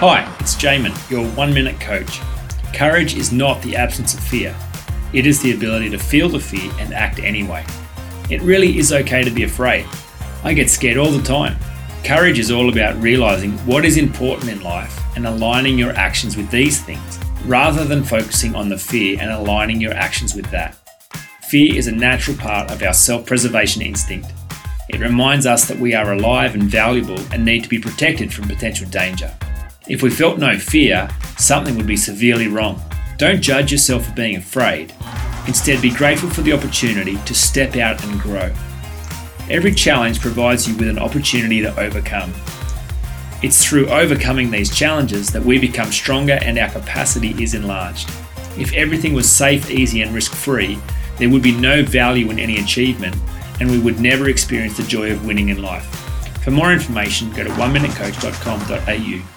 Hi, it's Jaemin, your one minute coach. Courage is not the absence of fear, it is the ability to feel the fear and act anyway. It really is okay to be afraid. I get scared all the time. Courage is all about realizing what is important in life and aligning your actions with these things, rather than focusing on the fear and aligning your actions with that. Fear is a natural part of our self preservation instinct. It reminds us that we are alive and valuable and need to be protected from potential danger. If we felt no fear, something would be severely wrong. Don't judge yourself for being afraid. Instead, be grateful for the opportunity to step out and grow. Every challenge provides you with an opportunity to overcome. It's through overcoming these challenges that we become stronger and our capacity is enlarged. If everything was safe, easy, and risk free, there would be no value in any achievement, and we would never experience the joy of winning in life. For more information, go to oneminutecoach.com.au